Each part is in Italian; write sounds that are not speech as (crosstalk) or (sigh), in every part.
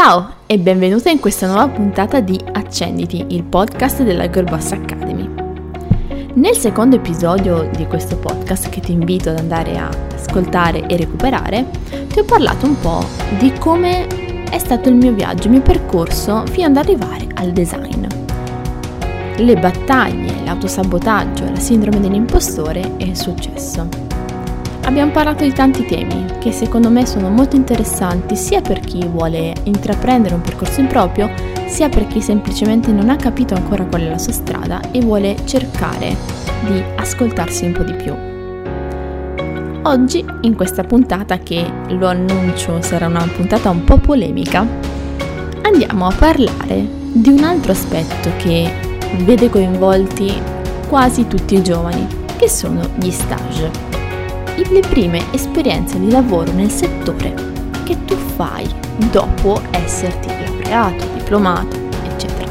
Ciao e benvenuta in questa nuova puntata di Accenditi, il podcast della Girlboss Academy. Nel secondo episodio di questo podcast, che ti invito ad andare a ascoltare e recuperare, ti ho parlato un po' di come è stato il mio viaggio, il mio percorso fino ad arrivare al design. Le battaglie, l'autosabotaggio, la sindrome dell'impostore e il successo. Abbiamo parlato di tanti temi che secondo me sono molto interessanti sia per chi vuole intraprendere un percorso improprio, sia per chi semplicemente non ha capito ancora qual è la sua strada e vuole cercare di ascoltarsi un po' di più. Oggi, in questa puntata che lo annuncio sarà una puntata un po' polemica, andiamo a parlare di un altro aspetto che vede coinvolti quasi tutti i giovani, che sono gli stage le prime esperienze di lavoro nel settore che tu fai dopo esserti laureato, diplomato, eccetera.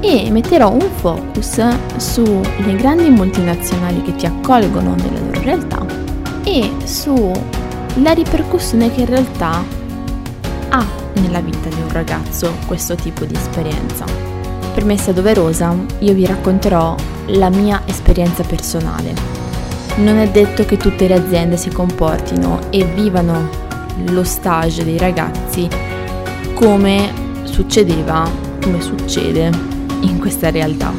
E metterò un focus sulle grandi multinazionali che ti accolgono nella loro realtà e sulla ripercussione che in realtà ha nella vita di un ragazzo questo tipo di esperienza. Premessa doverosa, io vi racconterò la mia esperienza personale non è detto che tutte le aziende si comportino e vivano lo stage dei ragazzi come succedeva, come succede in questa realtà.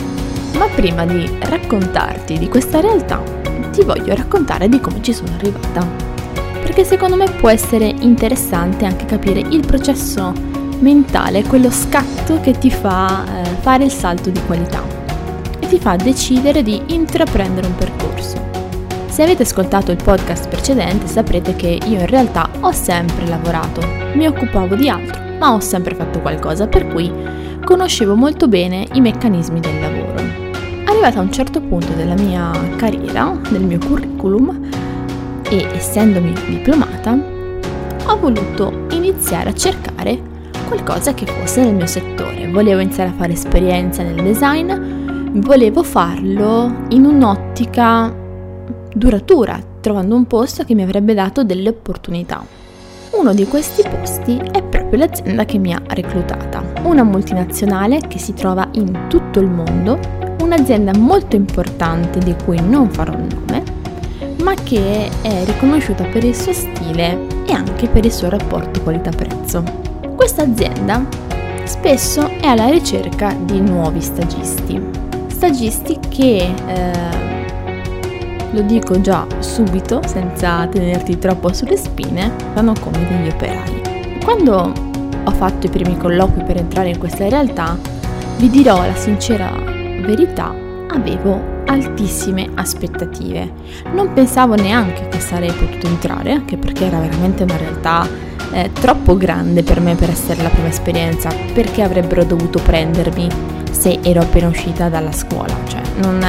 Ma prima di raccontarti di questa realtà, ti voglio raccontare di come ci sono arrivata. Perché secondo me può essere interessante anche capire il processo mentale, quello scatto che ti fa eh, fare il salto di qualità e ti fa decidere di intraprendere un percorso. Se avete ascoltato il podcast precedente saprete che io in realtà ho sempre lavorato, mi occupavo di altro, ma ho sempre fatto qualcosa, per cui conoscevo molto bene i meccanismi del lavoro. Arrivata a un certo punto della mia carriera, del mio curriculum, e essendomi diplomata, ho voluto iniziare a cercare qualcosa che fosse nel mio settore. Volevo iniziare a fare esperienza nel design, volevo farlo in un'ottica duratura, trovando un posto che mi avrebbe dato delle opportunità. Uno di questi posti è proprio l'azienda che mi ha reclutata, una multinazionale che si trova in tutto il mondo, un'azienda molto importante di cui non farò il nome, ma che è riconosciuta per il suo stile e anche per il suo rapporto qualità-prezzo. Questa azienda spesso è alla ricerca di nuovi stagisti, stagisti che eh, lo dico già subito, senza tenerti troppo sulle spine, fanno come degli operai. Quando ho fatto i primi colloqui per entrare in questa realtà, vi dirò la sincera verità, avevo altissime aspettative. Non pensavo neanche che sarei potuto entrare, anche perché era veramente una realtà eh, troppo grande per me per essere la prima esperienza, perché avrebbero dovuto prendermi se ero appena uscita dalla scuola, cioè non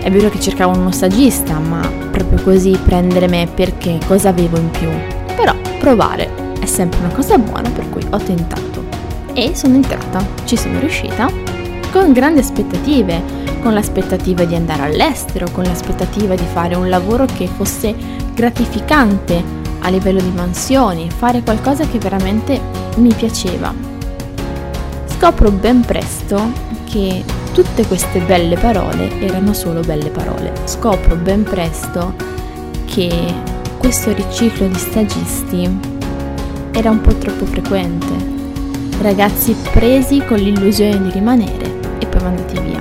è vero che cercavo uno stagista, ma proprio così prendere me perché cosa avevo in più. Però provare è sempre una cosa buona, per cui ho tentato. E sono entrata, ci sono riuscita, con grandi aspettative, con l'aspettativa di andare all'estero, con l'aspettativa di fare un lavoro che fosse gratificante a livello di mansioni, fare qualcosa che veramente mi piaceva. Scopro ben presto che Tutte queste belle parole erano solo belle parole. Scopro ben presto che questo riciclo di stagisti era un po' troppo frequente. Ragazzi presi con l'illusione di rimanere e poi mandati via,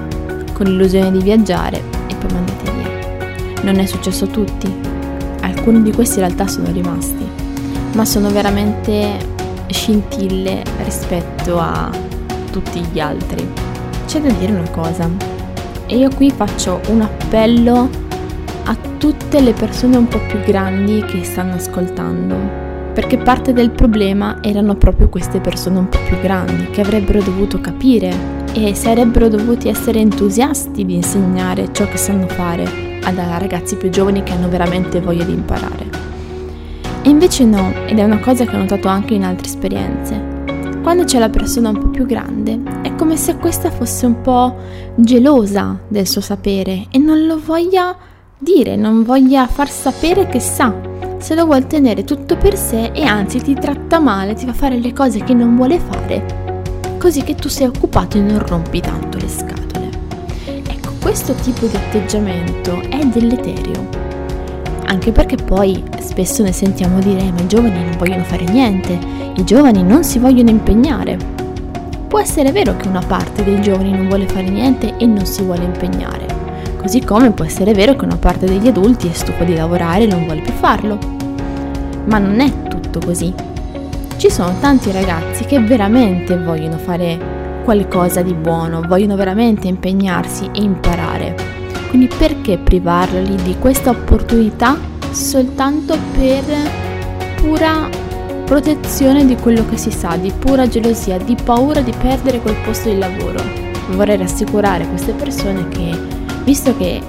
con l'illusione di viaggiare e poi mandati via. Non è successo a tutti. Alcuni di questi in realtà sono rimasti, ma sono veramente scintille rispetto a tutti gli altri c'è da dire una cosa. E io qui faccio un appello a tutte le persone un po' più grandi che stanno ascoltando. Perché parte del problema erano proprio queste persone un po' più grandi che avrebbero dovuto capire e sarebbero dovuti essere entusiasti di insegnare ciò che sanno fare a ragazzi più giovani che hanno veramente voglia di imparare. E invece no, ed è una cosa che ho notato anche in altre esperienze. Quando c'è la persona un po' più grande, è come se questa fosse un po' gelosa del suo sapere e non lo voglia dire, non voglia far sapere che sa, se lo vuole tenere tutto per sé e anzi ti tratta male, ti fa fare le cose che non vuole fare, così che tu sei occupato e non rompi tanto le scatole. Ecco, questo tipo di atteggiamento è deleterio, anche perché poi spesso ne sentiamo dire ma i giovani non vogliono fare niente, i giovani non si vogliono impegnare. Può essere vero che una parte dei giovani non vuole fare niente e non si vuole impegnare, Così come può essere vero che una parte degli adulti è stufa di lavorare e non vuole più farlo. Ma non è tutto così. Ci sono tanti ragazzi che veramente vogliono fare qualcosa di buono, vogliono veramente impegnarsi e imparare. Quindi perché privarli di questa opportunità soltanto per pura protezione di quello che si sa, di pura gelosia, di paura di perdere quel posto di lavoro? Vorrei rassicurare queste persone che visto che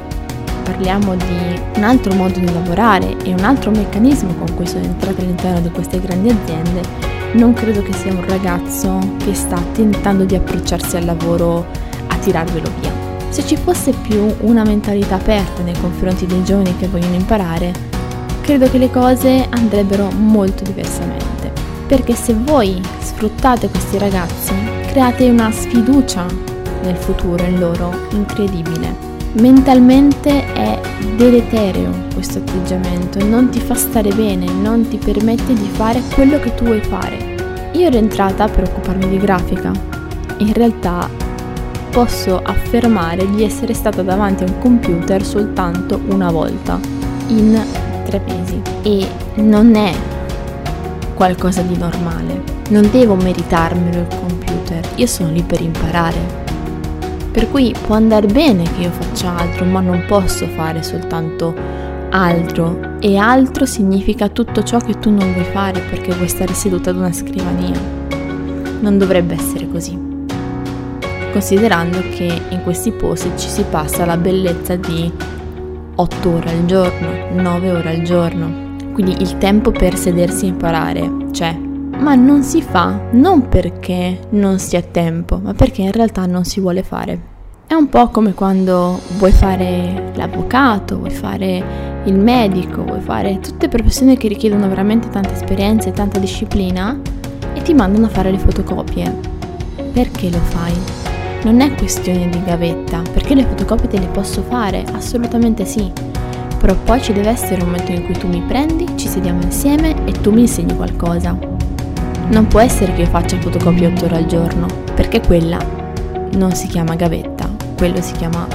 parliamo di un altro modo di lavorare e un altro meccanismo con cui sono entrate all'interno di queste grandi aziende, non credo che sia un ragazzo che sta tentando di approcciarsi al lavoro a tirarvelo via. Se ci fosse più una mentalità aperta nei confronti dei giovani che vogliono imparare, credo che le cose andrebbero molto diversamente. Perché se voi sfruttate questi ragazzi, create una sfiducia nel futuro in loro incredibile mentalmente è deleterio questo atteggiamento, non ti fa stare bene, non ti permette di fare quello che tu vuoi fare. Io ero entrata per occuparmi di grafica. In realtà posso affermare di essere stata davanti a un computer soltanto una volta in tre mesi e non è qualcosa di normale. Non devo meritarmelo il computer, io sono lì per imparare. Per cui può andare bene che io faccia altro, ma non posso fare soltanto altro. E altro significa tutto ciò che tu non vuoi fare perché vuoi stare seduta ad una scrivania. Non dovrebbe essere così. Considerando che in questi posti ci si passa la bellezza di 8 ore al giorno, 9 ore al giorno. Quindi il tempo per sedersi e imparare c'è, ma non si fa non perché non sia tempo, ma perché in realtà non si vuole fare. È un po' come quando vuoi fare l'avvocato, vuoi fare il medico, vuoi fare tutte professioni che richiedono veramente tanta esperienza e tanta disciplina e ti mandano a fare le fotocopie. Perché lo fai? Non è questione di gavetta, perché le fotocopie te le posso fare, assolutamente sì. Però poi ci deve essere un momento in cui tu mi prendi, ci sediamo insieme e tu mi insegni qualcosa. Non può essere che io faccia fotocopie 8 ore al giorno, perché quella non si chiama gavetta, quello si chiama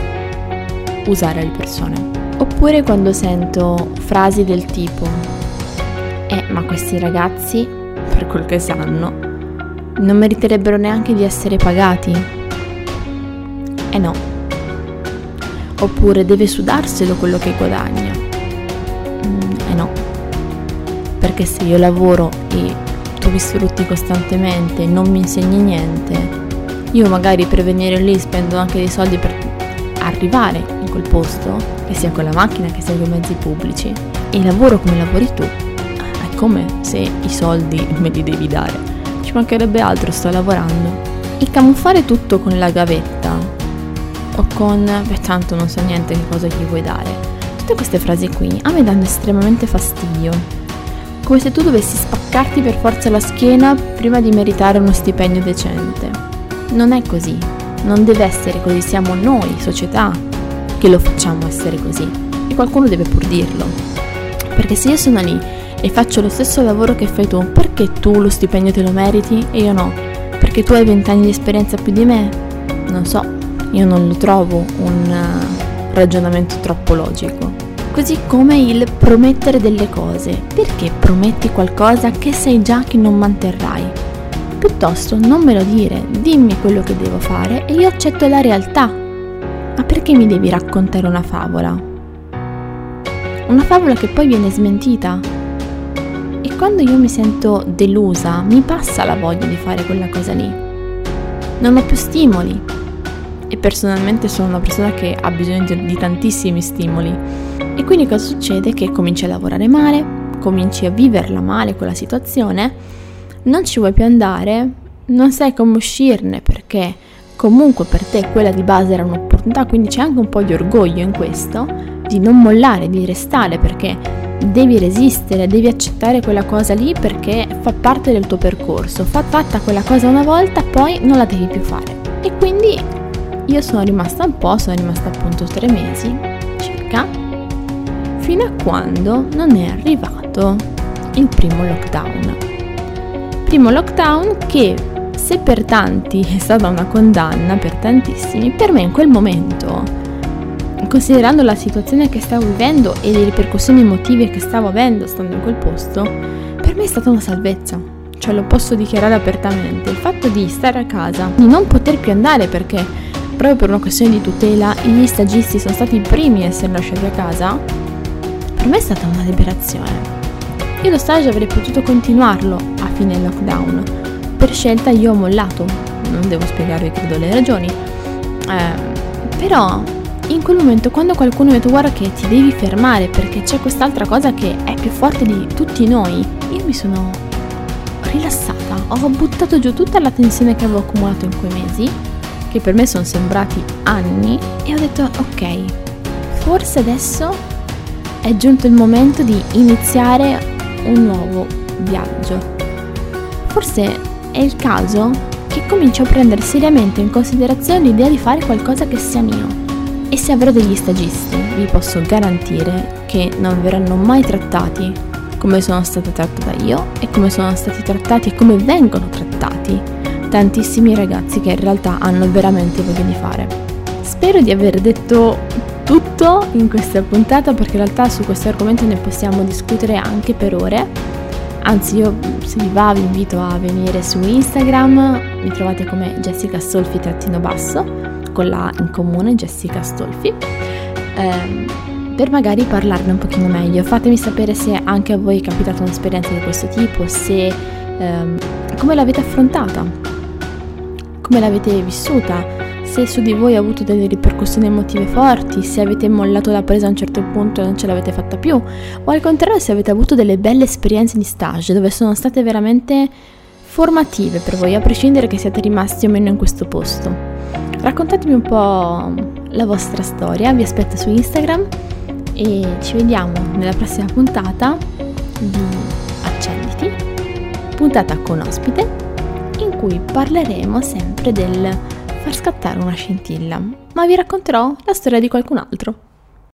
usare le persone. Oppure quando sento frasi del tipo Eh, ma questi ragazzi, per quel che sanno, non meriterebbero neanche di essere pagati? Eh no. Oppure deve sudarselo quello che guadagna? Mm, eh no. Perché se io lavoro e tu mi sfrutti costantemente, non mi insegni niente, io magari per venire lì spendo anche dei soldi per arrivare in quel posto, che sia con la macchina, che sia con i mezzi pubblici, e lavoro come lavori tu, è come se i soldi (laughs) me li devi dare. Ci mancherebbe altro, sto lavorando. E camuffare tutto con la gavetta o con, beh tanto non so niente che cosa gli vuoi dare. Tutte queste frasi qui a me danno estremamente fastidio come se tu dovessi spaccarti per forza la schiena prima di meritare uno stipendio decente. Non è così, non deve essere così, siamo noi, società, che lo facciamo essere così. E qualcuno deve pur dirlo. Perché se io sono lì e faccio lo stesso lavoro che fai tu, perché tu lo stipendio te lo meriti e io no? Perché tu hai vent'anni di esperienza più di me? Non so, io non lo trovo un uh, ragionamento troppo logico così come il promettere delle cose. Perché prometti qualcosa che sai già che non manterrai? Piuttosto non me lo dire, dimmi quello che devo fare e io accetto la realtà. Ma perché mi devi raccontare una favola? Una favola che poi viene smentita. E quando io mi sento delusa, mi passa la voglia di fare quella cosa lì. Non ho più stimoli. E personalmente sono una persona che ha bisogno di tantissimi stimoli e quindi cosa succede? Che cominci a lavorare male, cominci a viverla male quella situazione, non ci vuoi più andare, non sai come uscirne perché comunque per te quella di base era un'opportunità, quindi c'è anche un po' di orgoglio in questo, di non mollare, di restare perché devi resistere, devi accettare quella cosa lì perché fa parte del tuo percorso. Fa fatta quella cosa una volta, poi non la devi più fare. E quindi io sono rimasta un po', sono rimasta appunto tre mesi circa, fino a quando non è arrivato il primo lockdown. Primo lockdown che se per tanti è stata una condanna, per tantissimi, per me in quel momento considerando la situazione che stavo vivendo e le ripercussioni emotive che stavo avendo stando in quel posto, per me è stata una salvezza. Cioè lo posso dichiarare apertamente. Il fatto di stare a casa, di non poter più andare perché proprio per una questione di tutela gli stagisti sono stati i primi a essere lasciati a casa, per me è stata una liberazione. Io lo stage avrei potuto continuarlo a fine lockdown. Per scelta io ho mollato, non devo spiegarvi credo le ragioni. Eh, però in quel momento quando qualcuno mi ha detto guarda che ti devi fermare perché c'è quest'altra cosa che è più forte di tutti noi, io mi sono rilassata, ho buttato giù tutta la tensione che avevo accumulato in quei mesi, che per me sono sembrati anni, e ho detto ok, forse adesso è giunto il momento di iniziare un nuovo viaggio. Forse è il caso che comincio a prendere seriamente in considerazione l'idea di fare qualcosa che sia mio e se avrò degli stagisti, vi posso garantire che non verranno mai trattati come sono stata trattata io e come sono stati trattati e come vengono trattati tantissimi ragazzi che in realtà hanno veramente voglia di fare. Spero di aver detto tutto in questa puntata perché in realtà su questo argomento ne possiamo discutere anche per ore. Anzi, io se vi va vi invito a venire su Instagram, mi trovate come Jessica Solfi-basso con la in comune, Jessica Stolfi, ehm, per magari parlarne un pochino meglio. Fatemi sapere se anche a voi è capitata un'esperienza di questo tipo, se ehm, come l'avete affrontata, come l'avete vissuta, se su di voi ha avuto delle ripercussioni emotive forti, se avete mollato la presa a un certo punto e non ce l'avete fatta più, o al contrario se avete avuto delle belle esperienze di stage dove sono state veramente formative per voi, a prescindere che siate rimasti o meno in questo posto. Raccontatemi un po' la vostra storia, vi aspetto su Instagram e ci vediamo nella prossima puntata di Accenditi, puntata con ospite, cui parleremo sempre del far scattare una scintilla, ma vi racconterò la storia di qualcun altro.